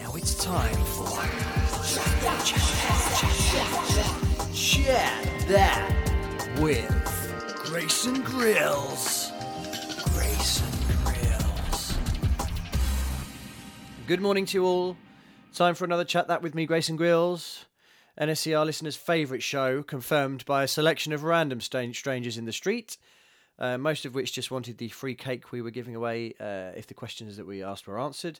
Now it's time for Chat That with Grayson Grills. Grayson Grills. Good morning to you all. Time for another Chat That with me, Grayson Grills. NSCR listeners' favourite show, confirmed by a selection of random strangers in the street, uh, most of which just wanted the free cake we were giving away uh, if the questions that we asked were answered.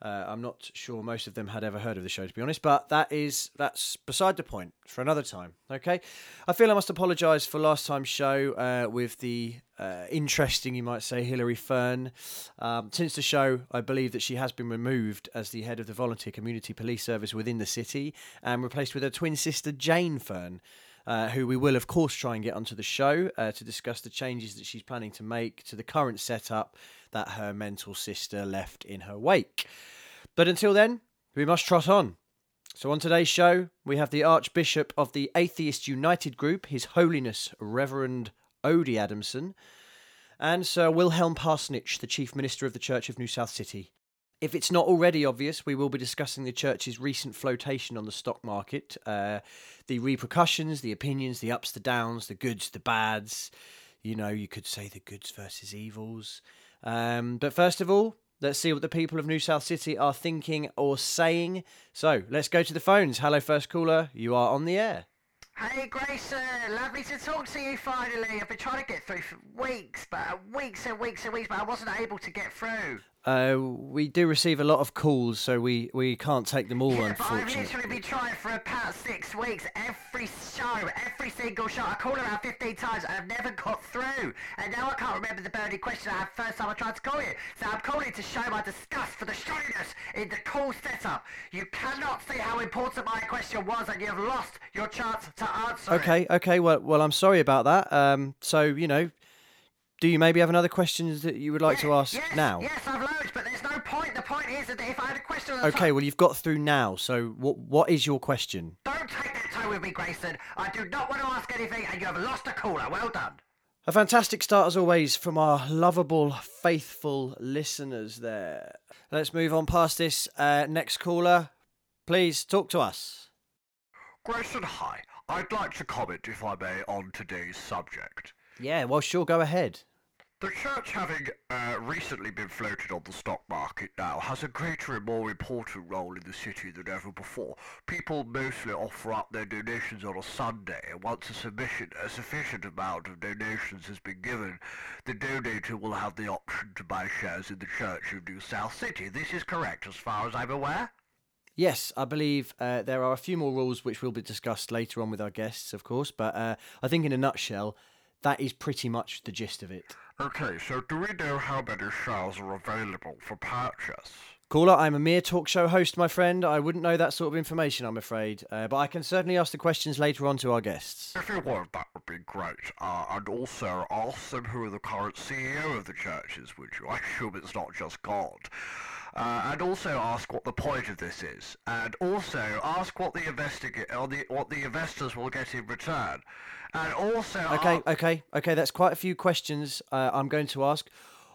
Uh, I'm not sure most of them had ever heard of the show, to be honest, but that is that's beside the point for another time. Okay, I feel I must apologise for last time's show uh, with the uh, interesting, you might say, Hilary Fern. Um, since the show, I believe that she has been removed as the head of the volunteer community police service within the city and replaced with her twin sister Jane Fern. Uh, who we will, of course, try and get onto the show uh, to discuss the changes that she's planning to make to the current setup that her mental sister left in her wake. But until then, we must trot on. So, on today's show, we have the Archbishop of the Atheist United Group, His Holiness Reverend Odie Adamson, and Sir Wilhelm Parsonage, the Chief Minister of the Church of New South City. If it's not already obvious, we will be discussing the church's recent flotation on the stock market, uh, the repercussions, the opinions, the ups, the downs, the goods, the bads. You know, you could say the goods versus evils. Um, but first of all, let's see what the people of New South City are thinking or saying. So let's go to the phones. Hello, first caller. You are on the air. Hey Grayson, lovely to talk to you finally. I've been trying to get through for weeks, but uh, weeks and weeks and weeks, but I wasn't able to get through. Uh, we do receive a lot of calls, so we, we can't take them all, Yeah, but I've literally been trying for about six weeks. Every show, every single show. I called around 15 times and I've never got through. And now I can't remember the burning question I had first time I tried to call you. So I'm calling to show my disgust for the strangeness in the call setup. You cannot see how important my question was and you've lost your chance to answer it. Okay, okay. Well, well, I'm sorry about that. Um, so you know, do you maybe have another questions that you would like to ask yes, now? Yes, I've loads, but there's no point. The point is that if I had a question on the Okay, well, you've got through now. So what what is your question? Don't take that tone with me, Grayson. I do not want to ask anything, and you have lost a caller. Well done. A fantastic start as always from our lovable, faithful listeners there. Let's move on past this. Uh, next caller, please talk to us. Grayson, hi. I'd like to comment, if I may, on today's subject. Yeah, well, sure, go ahead. The church, having uh, recently been floated on the stock market now, has a greater and more important role in the city than ever before. People mostly offer up their donations on a Sunday, and once a, submission, a sufficient amount of donations has been given, the donator will have the option to buy shares in the Church of New South City. This is correct, as far as I'm aware. Yes, I believe uh, there are a few more rules which will be discussed later on with our guests, of course, but uh, I think in a nutshell, that is pretty much the gist of it. Okay, so do we know how many shares are available for purchase? Caller, I'm a mere talk show host, my friend. I wouldn't know that sort of information, I'm afraid, uh, but I can certainly ask the questions later on to our guests. If you would, that would be great. Uh, and also ask them who are the current CEO of the church is, would you? I assume it's not just God. Uh, and also ask what the point of this is, and also ask what the investigate or the what the investors will get in return, and also Okay, okay, okay. That's quite a few questions uh, I'm going to ask.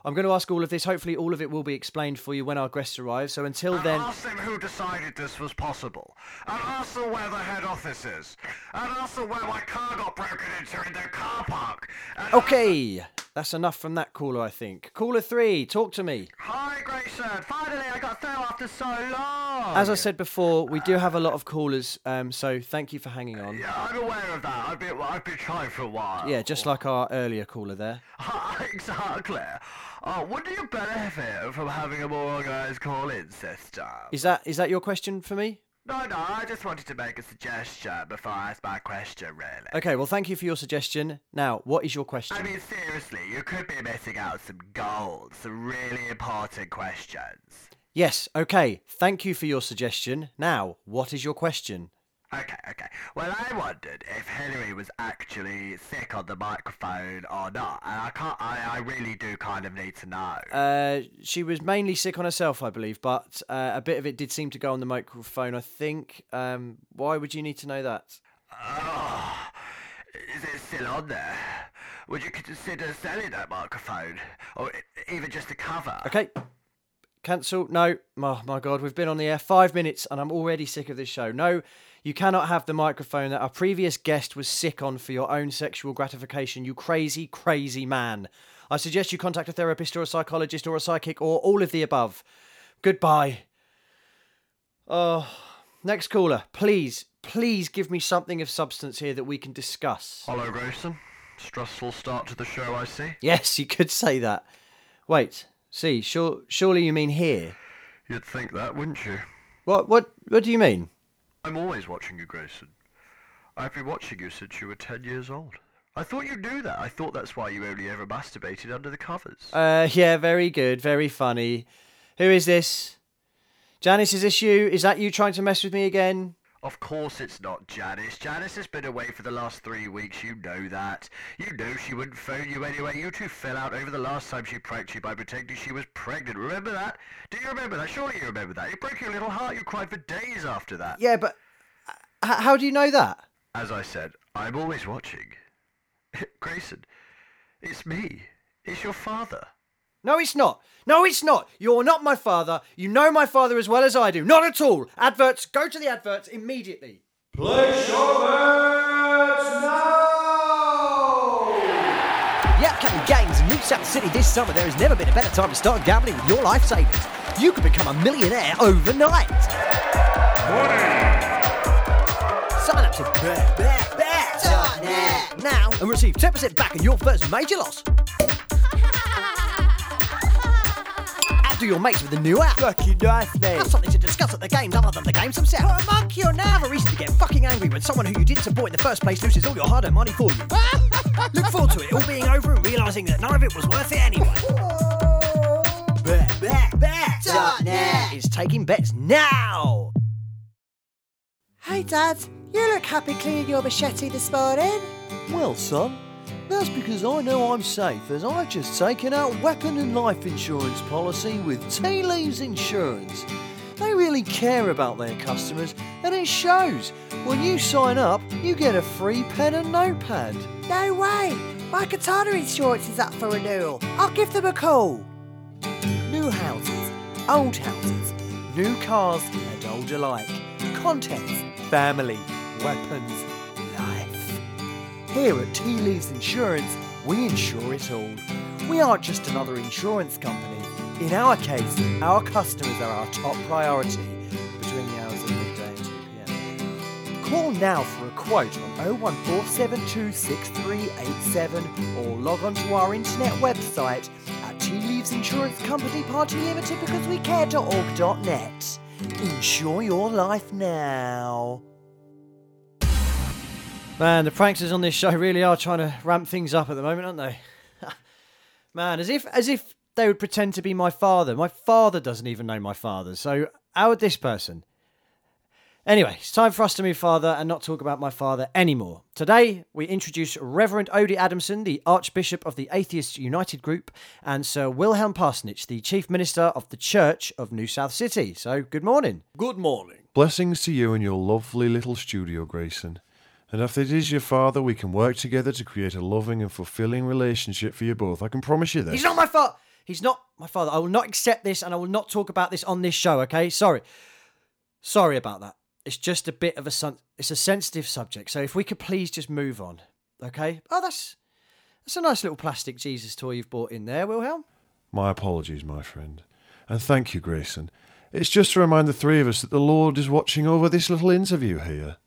I'm going to ask all of this. Hopefully, all of it will be explained for you when our guests arrive. So until and then, ask them who decided this was possible, and ask them where the head office is, and ask them where my car got broken into in their car park. Okay, that's enough from that caller. I think. Caller three, talk to me. Hi, Grayson. Finally, I got through after so long. As I said before, we do have a lot of callers, um, so thank you for hanging on. Yeah, I'm aware of that. I've been I've been trying for a while. Yeah, just like our earlier caller there. exactly. Uh, wouldn't you benefit from having a more organised call-in system? Is that is that your question for me? No, no, I just wanted to make a suggestion before I ask my question, really. Okay, well, thank you for your suggestion. Now, what is your question? I mean, seriously, you could be missing out some gold, some really important questions. yes, okay. Thank you for your suggestion. Now, what is your question? Okay, okay. Well, I wondered if Hillary was actually sick on the microphone or not, and I can't. I, I really do kind of need to know. Uh, she was mainly sick on herself, I believe, but uh, a bit of it did seem to go on the microphone, I think. Um, why would you need to know that? Oh, is it still on there? would you consider selling that microphone? Or even just a cover? Okay. Cancel. No. Oh, my God. We've been on the air five minutes and I'm already sick of this show. No, you cannot have the microphone that our previous guest was sick on for your own sexual gratification, you crazy, crazy man. I suggest you contact a therapist or a psychologist or a psychic or all of the above. Goodbye. Oh, next caller. Please, please give me something of substance here that we can discuss. Hello, Grayson. Stressful start to the show, I see. Yes, you could say that. Wait, see, sure, surely you mean here? You'd think that, wouldn't you? What, what, what do you mean? I'm always watching you, Grayson. I've been watching you since you were ten years old. I thought you knew that. I thought that's why you only ever masturbated under the covers. Uh, yeah, very good, very funny. Who is this? Janice's issue? Is that you trying to mess with me again? Of course it's not Janice. Janice has been away for the last three weeks, you know that. You know she wouldn't phone you anyway. You two fell out over the last time she pranked you by pretending she was pregnant. Remember that? Do you remember that? Surely you remember that. It broke your little heart. You cried for days after that. Yeah, but uh, h- how do you know that? As I said, I'm always watching. Grayson, it's me. It's your father. No, it's not. No, it's not. You're not my father. You know my father as well as I do. Not at all. Adverts, go to the adverts immediately. Place your bets now! The upcoming games in New South City this summer, there has never been a better time to start gambling with your life savings. You could become a millionaire overnight. Sign up to BetBetBet.net now and receive 10% back on your first major loss. Add to your mates with the new app. Fuck Fucking nice, mate. Have something to discuss at the games other than the games themselves. Put a monkey on now. Have a reason to get fucking angry when someone who you didn't support in the first place loses all your hard-earned money for you. Look forward to it all being over and realising that none of it was worth it anyway. Bet, bet, bet. is taking bets now. Hey, Dad, you look happy cleaning your machete this morning. Well, son, that's because I know I'm safe as I've just taken out weapon and life insurance policy with Tea Leaves Insurance. They really care about their customers and it shows. When you sign up, you get a free pen and notepad. No way! My katana insurance is up for renewal. I'll give them a call. New houses, old houses, new cars and old alike. Contents, family, weapons. Here at Tea Leaves Insurance, we insure it all. We aren't just another insurance company. In our case, our customers are our top priority between the hours of midday and 2 pm. Call now for a quote on 014726387 or log on to our internet website at Tea Leaves Insurance Company Party Limited because we care.org.net. Insure your life now. Man, the pranksters on this show really are trying to ramp things up at the moment, aren't they? Man, as if as if they would pretend to be my father. My father doesn't even know my father. So how would this person? Anyway, it's time for us to move farther and not talk about my father anymore. Today, we introduce Reverend Odie Adamson, the Archbishop of the Atheists United Group, and Sir Wilhelm Parsonage, the Chief Minister of the Church of New South City. So, good morning. Good morning. Blessings to you and your lovely little studio, Grayson. And if it is your father, we can work together to create a loving and fulfilling relationship for you both. I can promise you this. He's not my father. He's not my father. I will not accept this and I will not talk about this on this show, okay? Sorry. Sorry about that. It's just a bit of a sun- it's a sensitive subject. So if we could please just move on, okay? Oh, that's that's a nice little plastic Jesus toy you've brought in there, Wilhelm. My apologies, my friend. And thank you, Grayson. It's just to remind the three of us that the Lord is watching over this little interview here.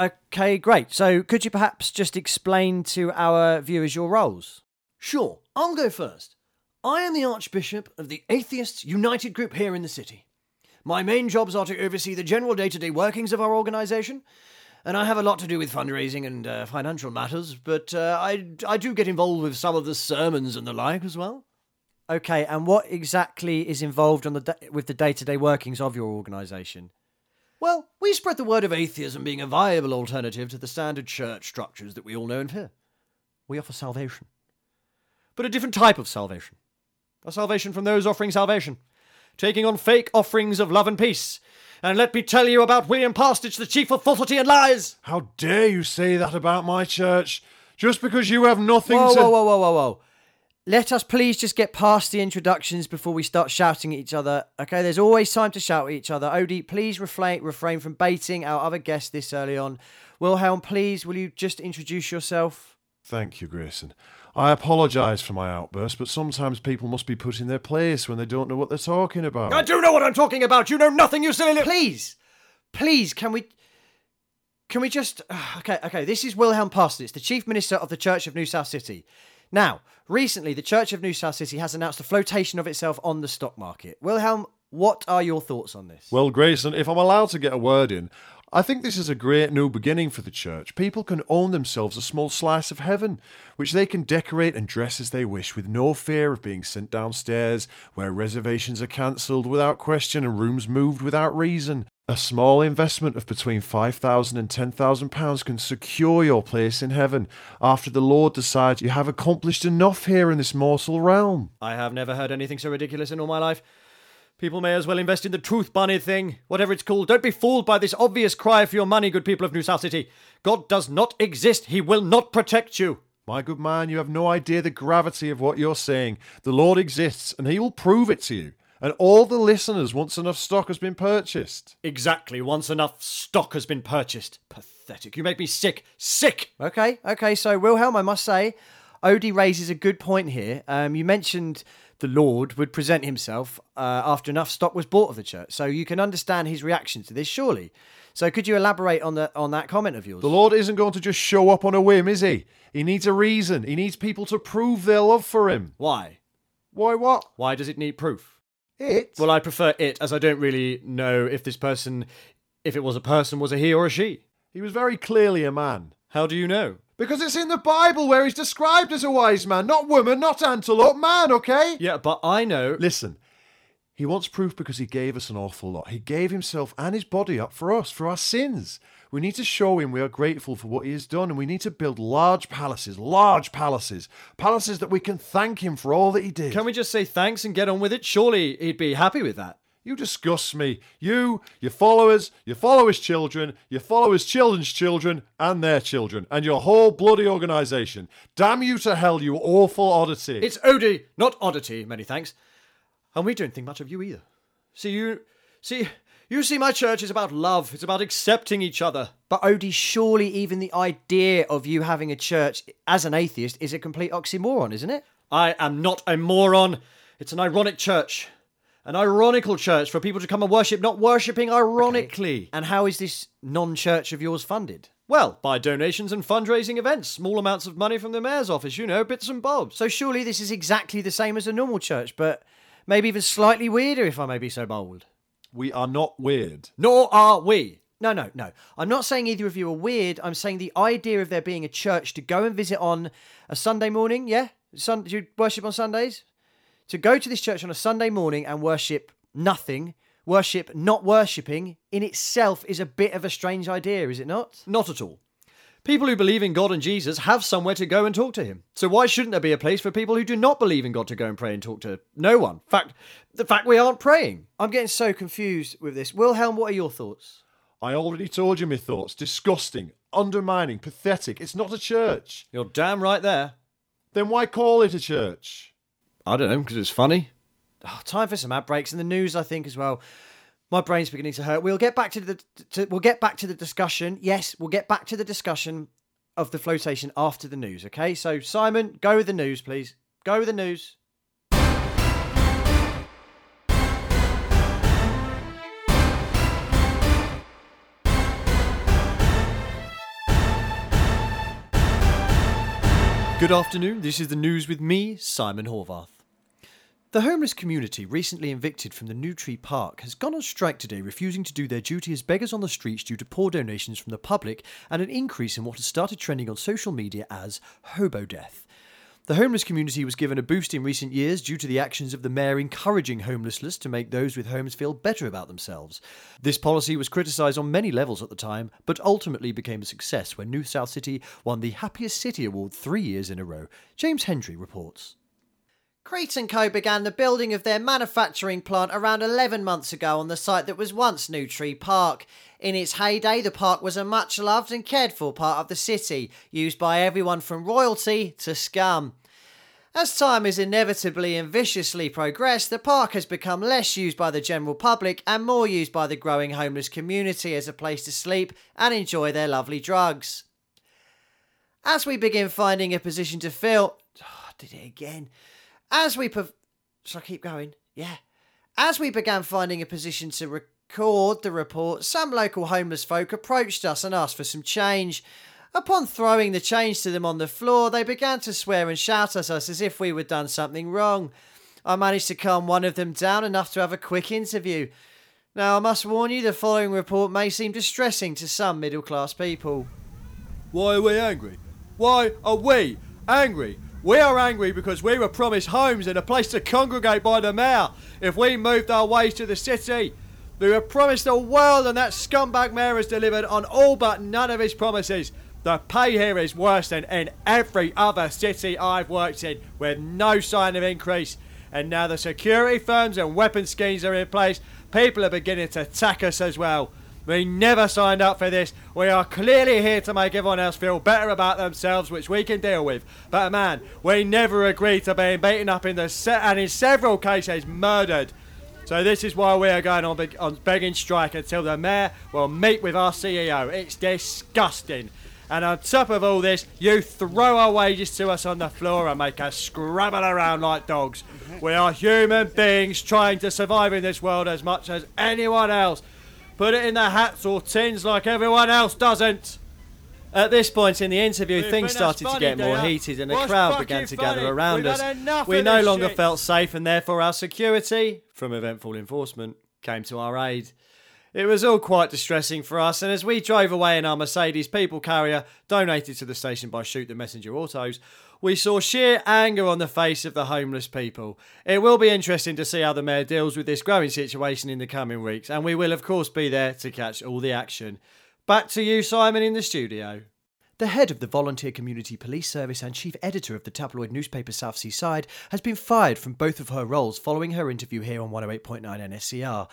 Okay, great. So could you perhaps just explain to our viewers your roles? Sure, I'll go first. I am the Archbishop of the Atheists United Group here in the city. My main jobs are to oversee the general day to day workings of our organisation, and I have a lot to do with fundraising and uh, financial matters, but uh, I, I do get involved with some of the sermons and the like as well. Okay, and what exactly is involved on the with the day-to-day workings of your organisation? Well, we spread the word of atheism being a viable alternative to the standard church structures that we all know and fear. We offer salvation, but a different type of salvation. A salvation from those offering salvation, taking on fake offerings of love and peace. And let me tell you about William Parsonage, the chief of falsity and lies. How dare you say that about my church? Just because you have nothing Whoa, to. whoa, whoa, whoa, whoa, whoa. Let us please just get past the introductions before we start shouting at each other. Okay, there's always time to shout at each other. Odie, please refrain, refrain from baiting our other guests this early on. Wilhelm, please, will you just introduce yourself? Thank you, Grayson. I apologise for my outburst, but sometimes people must be put in their place when they don't know what they're talking about. I do know what I'm talking about. You know nothing, you silly little. Please, please, can we, can we just? Okay, okay. This is Wilhelm Parsonitz, the chief minister of the Church of New South City. Now, recently, the Church of New South City has announced a flotation of itself on the stock market. Wilhelm, what are your thoughts on this? Well, Grayson, if I'm allowed to get a word in, I think this is a great new beginning for the church. People can own themselves a small slice of heaven, which they can decorate and dress as they wish with no fear of being sent downstairs, where reservations are cancelled without question and rooms moved without reason. A small investment of between £5,000 and £10,000 can secure your place in heaven after the Lord decides you have accomplished enough here in this mortal realm. I have never heard anything so ridiculous in all my life. People may as well invest in the Truth Bunny thing, whatever it's called. Don't be fooled by this obvious cry for your money, good people of New South City. God does not exist. He will not protect you. My good man, you have no idea the gravity of what you're saying. The Lord exists, and He will prove it to you. And all the listeners, once enough stock has been purchased. Exactly, once enough stock has been purchased. Pathetic. You make me sick. Sick! Okay, okay, so Wilhelm, I must say, Odie raises a good point here. Um, you mentioned the Lord would present himself uh, after enough stock was bought of the church. So you can understand his reaction to this, surely. So could you elaborate on the on that comment of yours? The Lord isn't going to just show up on a whim, is He? He needs a reason. He needs people to prove their love for Him. Why? Why what? Why does it need proof? It? Well, I prefer it, as I don't really know if this person, if it was a person, was a he or a she. He was very clearly a man. How do you know? Because it's in the Bible where he's described as a wise man, not woman, not antelope, man, okay? Yeah, but I know. Listen, he wants proof because he gave us an awful lot. He gave himself and his body up for us, for our sins. We need to show him we are grateful for what he has done, and we need to build large palaces, large palaces, palaces that we can thank him for all that he did. Can we just say thanks and get on with it? Surely he'd be happy with that. You disgust me. You, your followers, your followers' children, your followers' children's children, and their children, and your whole bloody organisation. Damn you to hell, you awful oddity. It's Odie, not oddity, many thanks. And we don't think much of you either. See, you. See. You see, my church is about love. It's about accepting each other. But Odie, surely even the idea of you having a church as an atheist is a complete oxymoron, isn't it? I am not a moron. It's an ironic church. An ironical church for people to come and worship, not worshipping ironically. And how is this non church of yours funded? Well, by donations and fundraising events, small amounts of money from the mayor's office, you know, bits and bobs. So surely this is exactly the same as a normal church, but maybe even slightly weirder, if I may be so bold. we are not weird. Nor are we. No, no, no. I'm not saying either of you are weird. I'm saying the idea of there being a church to go and visit on a Sunday morning, yeah? Sun- do you worship on Sundays? To go to this church on a Sunday morning and worship nothing, worship not worshipping, in itself is a bit of a strange idea, is it not? Not at all. People who believe in God and Jesus have somewhere to go and talk to Him. So why shouldn't there be a place for people who do not believe in God to go and pray and talk to no one? Fact, the fact we aren't praying. I'm getting so confused with this. Wilhelm, what are your thoughts? I already told you my thoughts. Disgusting, undermining, pathetic. It's not a church. You're damn right there. Then why call it a church? I don't know, because it's funny. Oh, time for some ad breaks and the news, I think, as well. My brain's beginning to hurt. We'll get back to the to, we'll get back to the discussion. Yes, we'll get back to the discussion of the flotation after the news. Okay, so Simon, go with the news, please. Go with the news. Good afternoon. This is the news with me, Simon Horvath. The homeless community, recently evicted from the New Tree Park, has gone on strike today, refusing to do their duty as beggars on the streets due to poor donations from the public and an increase in what has started trending on social media as hobo death. The homeless community was given a boost in recent years due to the actions of the mayor encouraging homelessness to make those with homes feel better about themselves. This policy was criticised on many levels at the time, but ultimately became a success when New South City won the Happiest City Award three years in a row. James Hendry reports. Crete & Co began the building of their manufacturing plant around 11 months ago on the site that was once New Tree Park. In its heyday, the park was a much loved and cared for part of the city, used by everyone from royalty to scum. As time has inevitably and viciously progressed, the park has become less used by the general public and more used by the growing homeless community as a place to sleep and enjoy their lovely drugs. As we begin finding a position to fill, oh, did it again. As we, shall I keep going? Yeah. As we began finding a position to record the report, some local homeless folk approached us and asked for some change. Upon throwing the change to them on the floor, they began to swear and shout at us as if we had done something wrong. I managed to calm one of them down enough to have a quick interview. Now, I must warn you, the following report may seem distressing to some middle class people. Why are we angry? Why are we angry? We are angry because we were promised homes and a place to congregate by the mayor if we moved our ways to the city. We were promised a world and that scumbag mayor has delivered on all but none of his promises. The pay here is worse than in every other city I've worked in, with no sign of increase. And now the security firms and weapon schemes are in place, people are beginning to attack us as well. We never signed up for this. We are clearly here to make everyone else feel better about themselves, which we can deal with. But man, we never agreed to being beaten up in the set and in several cases murdered. So this is why we are going on, be- on begging strike until the mayor will meet with our CEO. It's disgusting. And on top of all this, you throw our wages to us on the floor and make us scrabble around like dogs. We are human beings trying to survive in this world as much as anyone else. Put it in the hats or tins like everyone else doesn't. At this point in the interview, You things started to get more heated and a crowd began to funny? gather around We've us. We no longer shit. felt safe, and therefore our security, from eventful enforcement, came to our aid. It was all quite distressing for us, and as we drove away in our Mercedes people carrier, donated to the station by Shoot the Messenger Autos, we saw sheer anger on the face of the homeless people. It will be interesting to see how the Mayor deals with this growing situation in the coming weeks, and we will, of course, be there to catch all the action. Back to you, Simon, in the studio. The head of the Volunteer Community Police Service and chief editor of the tabloid newspaper South Sea Side has been fired from both of her roles following her interview here on 108.9 NSCR.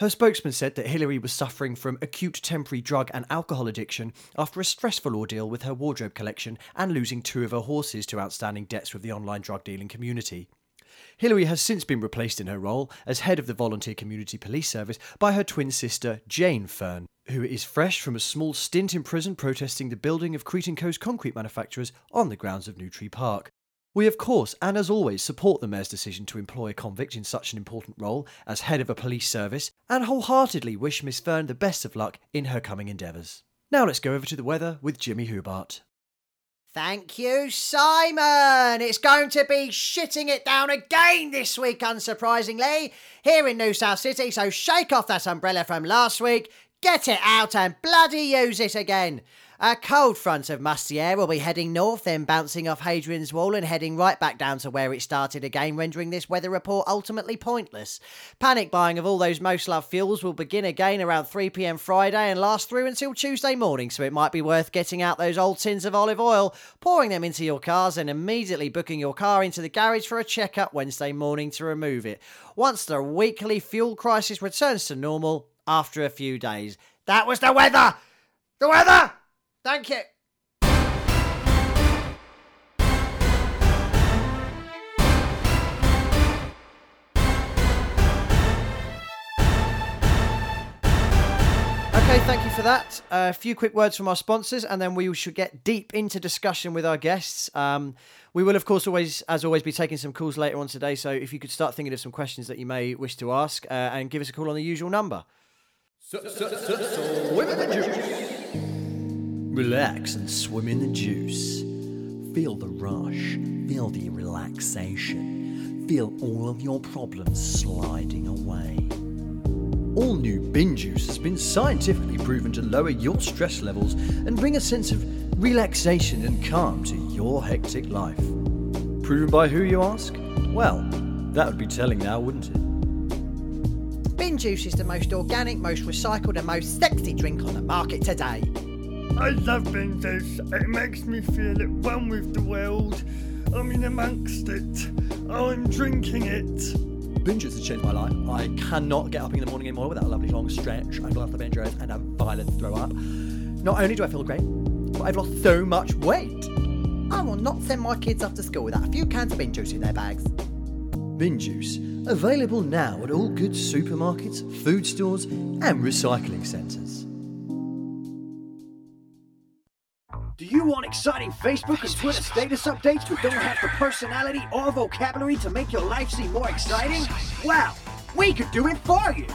Her spokesman said that Hillary was suffering from acute temporary drug and alcohol addiction after a stressful ordeal with her wardrobe collection and losing two of her horses to outstanding debts with the online drug dealing community. Hillary has since been replaced in her role as head of the Volunteer Community Police Service by her twin sister, Jane Fern, who is fresh from a small stint in prison protesting the building of Crete & Co.'s concrete manufacturers on the grounds of New Tree Park. We, of course, and as always, support the Mayor's decision to employ a convict in such an important role as head of a police service and wholeheartedly wish Miss Fern the best of luck in her coming endeavours. Now let's go over to the weather with Jimmy Hubart. Thank you, Simon. It's going to be shitting it down again this week, unsurprisingly, here in New South City. So shake off that umbrella from last week, get it out, and bloody use it again. A cold front of musty air will be heading north, then bouncing off Hadrian's Wall and heading right back down to where it started again, rendering this weather report ultimately pointless. Panic buying of all those most loved fuels will begin again around 3pm Friday and last through until Tuesday morning, so it might be worth getting out those old tins of olive oil, pouring them into your cars, and immediately booking your car into the garage for a checkup Wednesday morning to remove it. Once the weekly fuel crisis returns to normal after a few days. That was the weather! The weather! Thank you. Okay, thank you for that. A few quick words from our sponsors, and then we should get deep into discussion with our guests. Um, we will, of course, always, as always, be taking some calls later on today. So if you could start thinking of some questions that you may wish to ask, uh, and give us a call on the usual number. Relax and swim in the juice. Feel the rush. Feel the relaxation. Feel all of your problems sliding away. All new bin juice has been scientifically proven to lower your stress levels and bring a sense of relaxation and calm to your hectic life. Proven by who, you ask? Well, that would be telling now, wouldn't it? Bin juice is the most organic, most recycled, and most sexy drink on the market today. I love bin juice. It makes me feel at one with the world. I'm in amongst it. Oh, I'm drinking it. Binge juice has changed my life. I cannot get up in the morning anymore without a lovely long stretch. I love the binges and a violent throw up. Not only do I feel great, but I've lost so much weight. I will not send my kids off to school without a few cans of bean juice in their bags. Bin Juice, available now at all good supermarkets, food stores, and recycling centres. Do you want exciting Facebook and Twitter status updates but don't have the personality or vocabulary to make your life seem more exciting? Well, we could do it for you!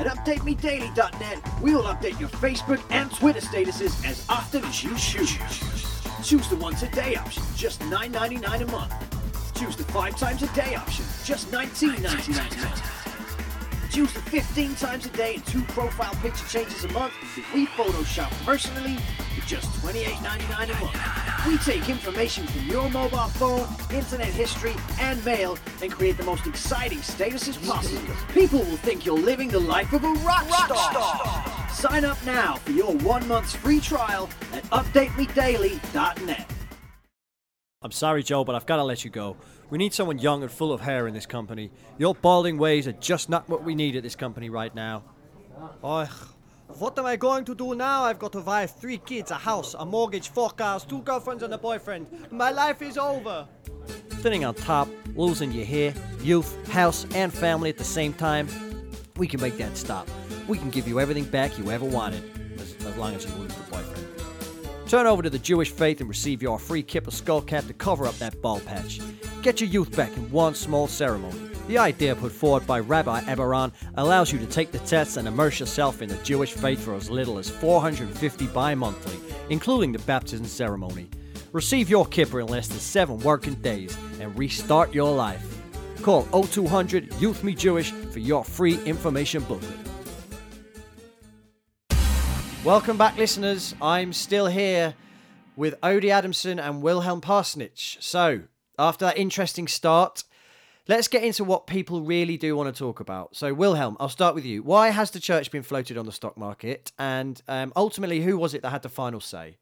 At UpdateMeDaily.net, we will update your Facebook and Twitter statuses as often as you choose. Choose the once a day option, just $9.99 a month. Choose the five times a day option, just $19.99. Choose the 15 times a day and two profile picture changes a month that we Photoshop personally for just $28.99 a month. We take information from your mobile phone, internet history, and mail and create the most exciting statuses possible. People will think you're living the life of a rock star. Sign up now for your one month's free trial at updatemedaily.net. I'm sorry, Joe, but I've got to let you go. We need someone young and full of hair in this company. Your balding ways are just not what we need at this company right now. Oh, what am I going to do now? I've got a wife, three kids, a house, a mortgage, four cars, two girlfriends, and a boyfriend. My life is over. Sitting on top, losing your hair, youth, house, and family at the same time, we can make that stop. We can give you everything back you ever wanted, as, as long as you lose the boyfriend. Turn over to the Jewish faith and receive your free Kippur skull cap to cover up that bald patch. Get your youth back in one small ceremony. The idea put forward by Rabbi Eberon allows you to take the test and immerse yourself in the Jewish faith for as little as 450 bi-monthly, including the baptism ceremony. Receive your Kippur in less than seven working days and restart your life. Call 0200 Youth Me Jewish for your free information booklet. Welcome back, listeners. I'm still here with Odie Adamson and Wilhelm Partsnich. So, after that interesting start, let's get into what people really do want to talk about. So, Wilhelm, I'll start with you. Why has the church been floated on the stock market? And um, ultimately, who was it that had the final say?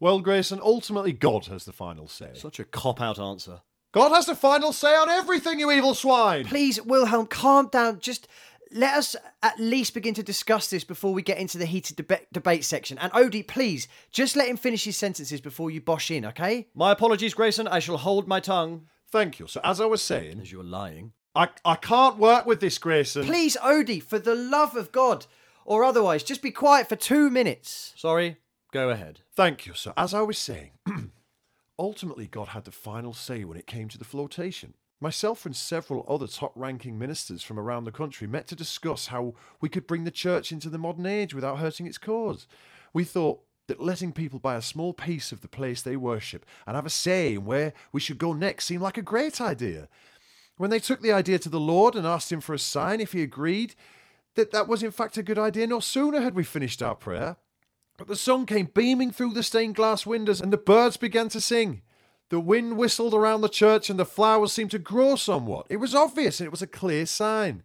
Well, Grayson, ultimately God has the final say. Such a cop out answer. God has the final say on everything, you evil swine! Please, Wilhelm, calm down. Just let us at least begin to discuss this before we get into the heated deba- debate section. And Odie, please, just let him finish his sentences before you bosh in, okay? My apologies, Grayson. I shall hold my tongue. Thank you. So, as I was saying, As you're lying. I, I can't work with this, Grayson. Please, Odie, for the love of God, or otherwise, just be quiet for two minutes. Sorry, go ahead. Thank you. So, as I was saying, ultimately, God had the final say when it came to the flotation. Myself and several other top ranking ministers from around the country met to discuss how we could bring the church into the modern age without hurting its cause. We thought that letting people buy a small piece of the place they worship and have a say in where we should go next seemed like a great idea. When they took the idea to the Lord and asked him for a sign if he agreed, that that was in fact a good idea, no sooner had we finished our prayer but the sun came beaming through the stained glass windows, and the birds began to sing. The wind whistled around the church, and the flowers seemed to grow somewhat. It was obvious, and it was a clear sign.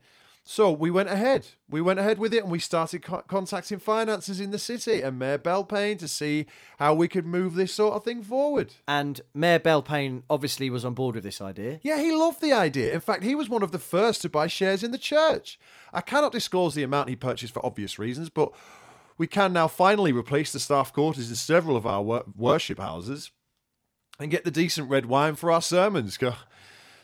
So we went ahead. We went ahead with it, and we started co- contacting finances in the city and Mayor Belpain to see how we could move this sort of thing forward. And Mayor Belpain obviously was on board with this idea. Yeah, he loved the idea. In fact, he was one of the first to buy shares in the church. I cannot disclose the amount he purchased for obvious reasons, but we can now finally replace the staff quarters in several of our wor- worship houses and get the decent red wine for our sermons. Go-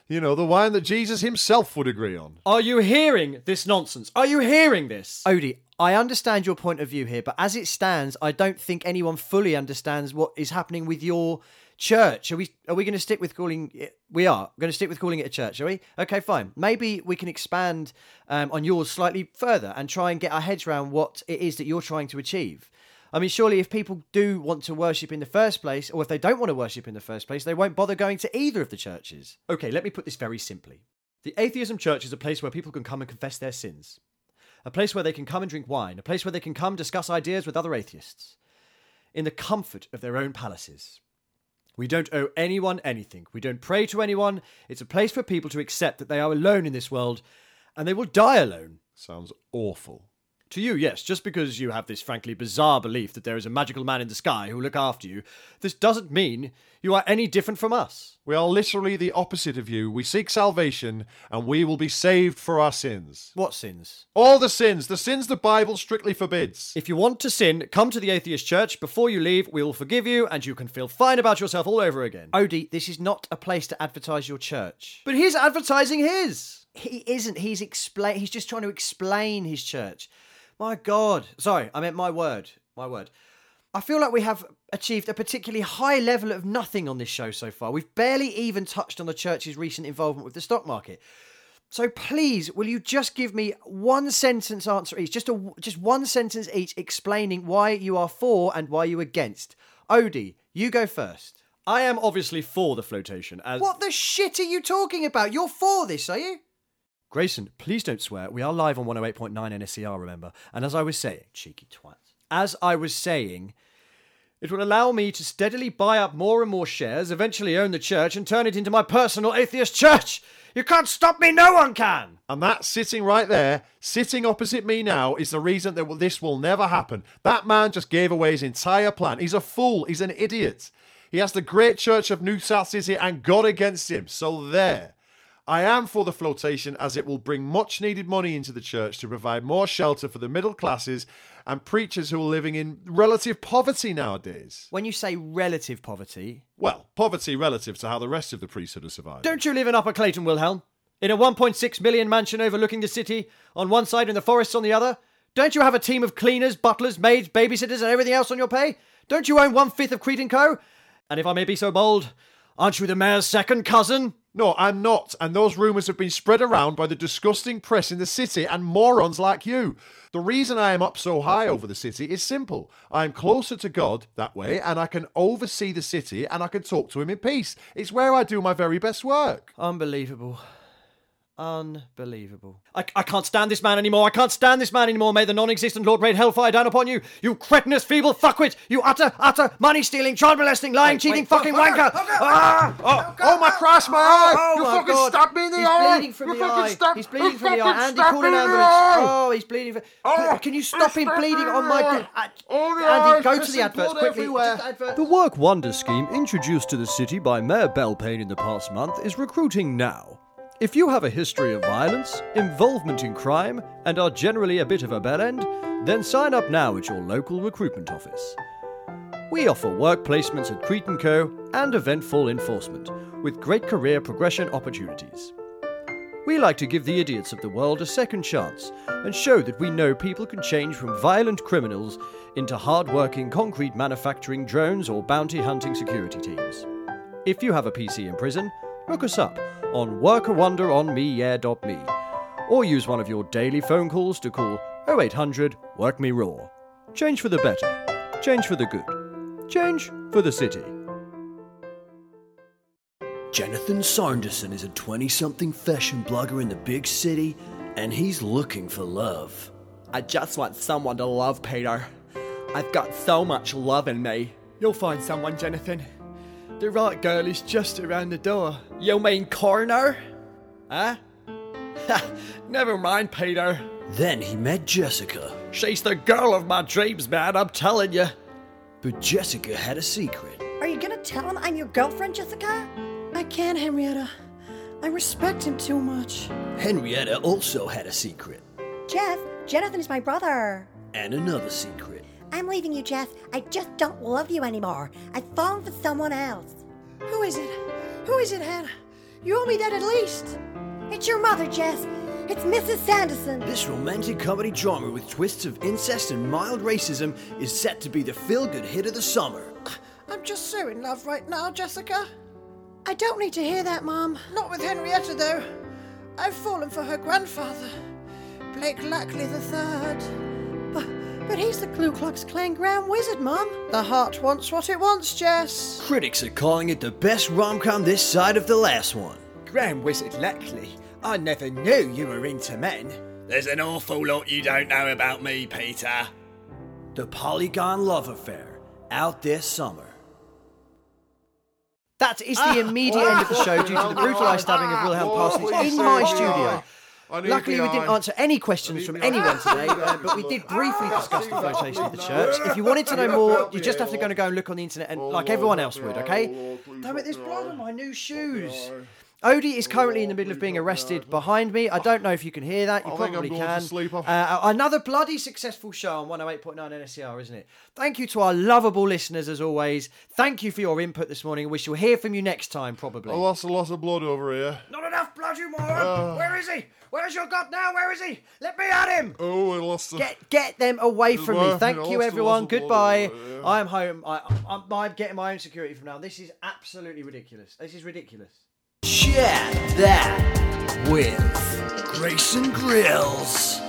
You know, the wine that Jesus himself would agree on. Are you hearing this nonsense? Are you hearing this? Odie, I understand your point of view here, but as it stands, I don't think anyone fully understands what is happening with your church. Are we are we going to stick with calling it? We are going to stick with calling it a church, are we? Okay, fine. Maybe we can expand um, on yours slightly further and try and get our heads around what it is that you're trying to achieve. I mean, surely if people do want to worship in the first place, or if they don't want to worship in the first place, they won't bother going to either of the churches. Okay, let me put this very simply. The Atheism Church is a place where people can come and confess their sins. A place where they can come and drink wine. A place where they can come discuss ideas with other atheists. In the comfort of their own palaces. We don't owe anyone anything. We don't pray to anyone. It's a place for people to accept that they are alone in this world and they will die alone. Sounds awful. To you, yes, just because you have this frankly bizarre belief that there is a magical man in the sky who will look after you, this doesn't mean you are any different from us. We are literally the opposite of you. We seek salvation, and we will be saved for our sins. What sins? All the sins, the sins the Bible strictly forbids. If you want to sin, come to the Atheist Church. Before you leave, we will forgive you and you can feel fine about yourself all over again. Odie, this is not a place to advertise your church. But he's advertising his. He isn't. He's explain. He's just trying to explain his church. My God. Sorry, I meant my word. My word. I feel like we have achieved a particularly high level of nothing on this show so far. We've barely even touched on the church's recent involvement with the stock market. So please, will you just give me one sentence answer each? Just a just one sentence each explaining why you are for and why you against. Odie, you go first. I am obviously for the flotation as What the shit are you talking about? You're for this, are you? Grayson, please don't swear. We are live on 108.9 NSCR, remember? And as I was saying, Cheeky twat. as I was saying, it will allow me to steadily buy up more and more shares, eventually own the church, and turn it into my personal atheist church. You can't stop me, no one can. And that sitting right there, sitting opposite me now, is the reason that this will never happen. That man just gave away his entire plan. He's a fool. He's an idiot. He has the great church of New South City and God against him. So there. I am for the flotation as it will bring much needed money into the church to provide more shelter for the middle classes and preachers who are living in relative poverty nowadays. When you say relative poverty, Well, poverty relative to how the rest of the priesthood has survived. Don't you live in Upper Clayton, Wilhelm? In a 1.6 million mansion overlooking the city, on one side and the forests on the other? Don't you have a team of cleaners, butlers, maids, babysitters, and everything else on your pay? Don't you own one fifth of Crete and Co? And if I may be so bold, aren't you the mayor's second cousin? No, I'm not. And those rumours have been spread around by the disgusting press in the city and morons like you. The reason I am up so high over the city is simple. I am closer to God that way, and I can oversee the city and I can talk to Him in peace. It's where I do my very best work. Unbelievable. Unbelievable. I, I can't stand this man anymore. I can't stand this man anymore. May the non existent Lord rain hellfire down upon you. You cretinous, feeble fuckwit. You utter, utter, money stealing, child molesting, lying, cheating, wait, fucking fuck, wanker. fuck, Ah! Oh, oh my Christ, my eye! Oh you my fucking God. stabbed me in the He's eye! bleeding from you the fucking eye. stabbed- He's bleeding you from the fucking eye. Andy, stabbed call me an in the ambulance. Oh, he's bleeding. For... Oh, Can you stop him bleeding on my? everywhere. Oh, the Andy, go to the adverts quickly. everywhere. Just advert. The Work Wonder scheme introduced to the city by Mayor Belpain in the past month is recruiting now. If you have a history of violence, involvement in crime, and are generally a bit of a bell end, then sign up now at your local recruitment office. We offer work placements at Crete & Co. and eventful enforcement, with great career progression opportunities. We like to give the idiots of the world a second chance and show that we know people can change from violent criminals into hard-working concrete manufacturing drones or bounty hunting security teams. If you have a PC in prison, look us up on workawonderonmeyeah.me or use one of your daily phone calls to call 0800 Work Me Raw. Change for the better. Change for the good. Change for the city. Jonathan Saunderson is a 20 something fashion blogger in the big city, and he's looking for love. I just want someone to love Peter. I've got so much love in me. You'll find someone, Jonathan. The right girl is just around the door. You mean corner? Huh? Never mind, Peter. Then he met Jessica, She's the girl of my dreams, man, I'm telling you. but Jessica had a secret. Are you gonna tell him I'm your girlfriend, Jessica? I can't, Henrietta. I respect him too much. Henrietta also had a secret, Jeff, Jonathan is my brother. and another secret. I'm leaving you, Jeff. I just don't love you anymore. I've fallen for someone else. Who is it? Who is it, Hannah? You owe me that at least. It's your mother, Jess. It's Mrs. Sanderson. This romantic comedy drama with twists of incest and mild racism is set to be the feel good hit of the summer. I'm just so in love right now, Jessica. I don't need to hear that, Mom. Not with Henrietta, though. I've fallen for her grandfather, Blake Lackley III. But, but he's the Ku Klux Klan Grand Wizard, Mom. The heart wants what it wants, Jess. Critics are calling it the best rom com this side of the last one. Grand Wizard Lackley, I never knew you were into men. There's an awful lot you don't know about me, Peter. The Polygon Love Affair, out this summer. That is the ah. immediate end of the show due to the brutalised stabbing of Wilhelm ah. Parsons in my ah. studio. Luckily, we didn't answer any questions from anyone today, uh, but we did briefly discuss the flotation of the church. If you wanted to know more, you're just have to go and go and look on the internet, and like everyone else would, okay? Damn it, there's blood on my new shoes. Odie is currently in the middle of being arrested behind me. I don't know if you can hear that. You I I'm probably can. sleep off. Uh, another bloody successful show on 108.9 NSCR, isn't it? Thank you to our lovable listeners as always. Thank you for your input this morning. We shall hear from you next time, probably. I lost a lot of blood over here. Not enough blood, you moron! Where is he? Where's your god now? Where is he? Let me at him! Oh, I lost a... Get get them away from me. Thank I you, everyone. lot of blood Goodbye. I am home. I, I'm, I'm getting my own security from now. This is absolutely ridiculous. This is ridiculous. Share that with Grayson Grills.